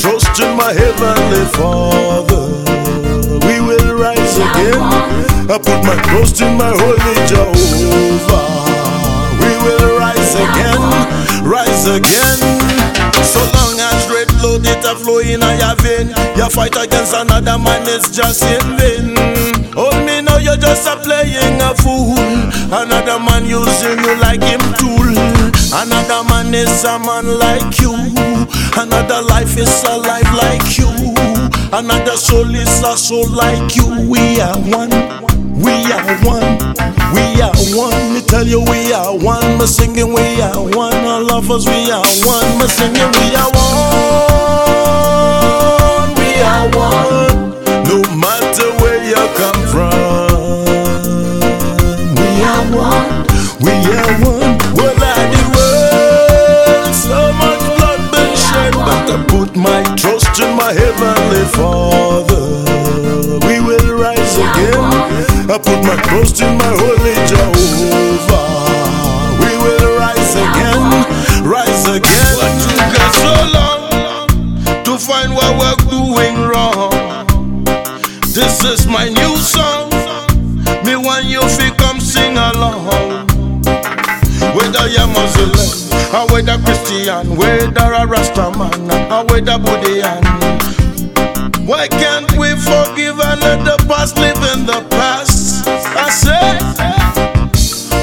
trust in my heavenly Father. We will rise again. I put my trust in my holy Jehovah. We will rise again, rise again. So long as red blood it a flow in your vein, your fight against another man is just in vain. Hold me now, you're just a playing a fool. Another man using you like him tool. Another man is a man like you. Another life is a life like you. Another soul is a soul like you. We are one. We are one. We are one. Me tell you we are one. Me singing we are one. All of us we are one. Me singing we are one. Heavenly Father. We will rise again. I put my trust in my holy Jehovah. We will rise again, rise again. What took us so long to find what we're doing wrong? This is my new song. Me want you to come sing along. Whether you're Muslim, or whether Christian, whether a Rastaman, or whether Buddhian. Why can't we forgive and let the past live in the past? I say,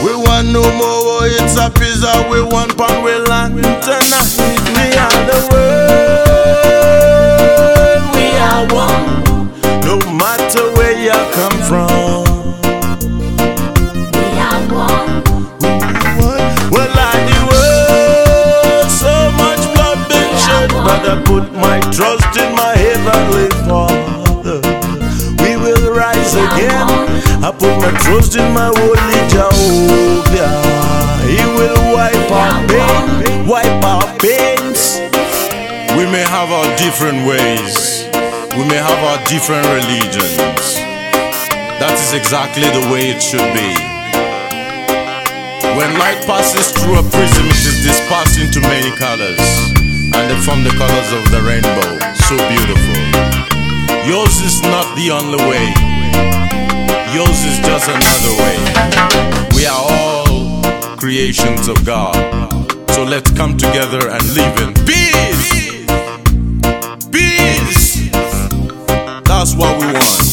we want no more, oh, it's a pizza, we want pan, we land tonight. I put my trust in my heavenly Father. We will rise again. I put my trust in my holy Jehovah. He will wipe our pain, wipe our pains. We may have our different ways, we may have our different religions. That is exactly the way it should be. When light passes through a prism, it is dispersed into many colors, and they form the colors of the rainbow. So beautiful. Yours is not the only way, yours is just another way. We are all creations of God. So let's come together and live in peace. Peace. That's what we want.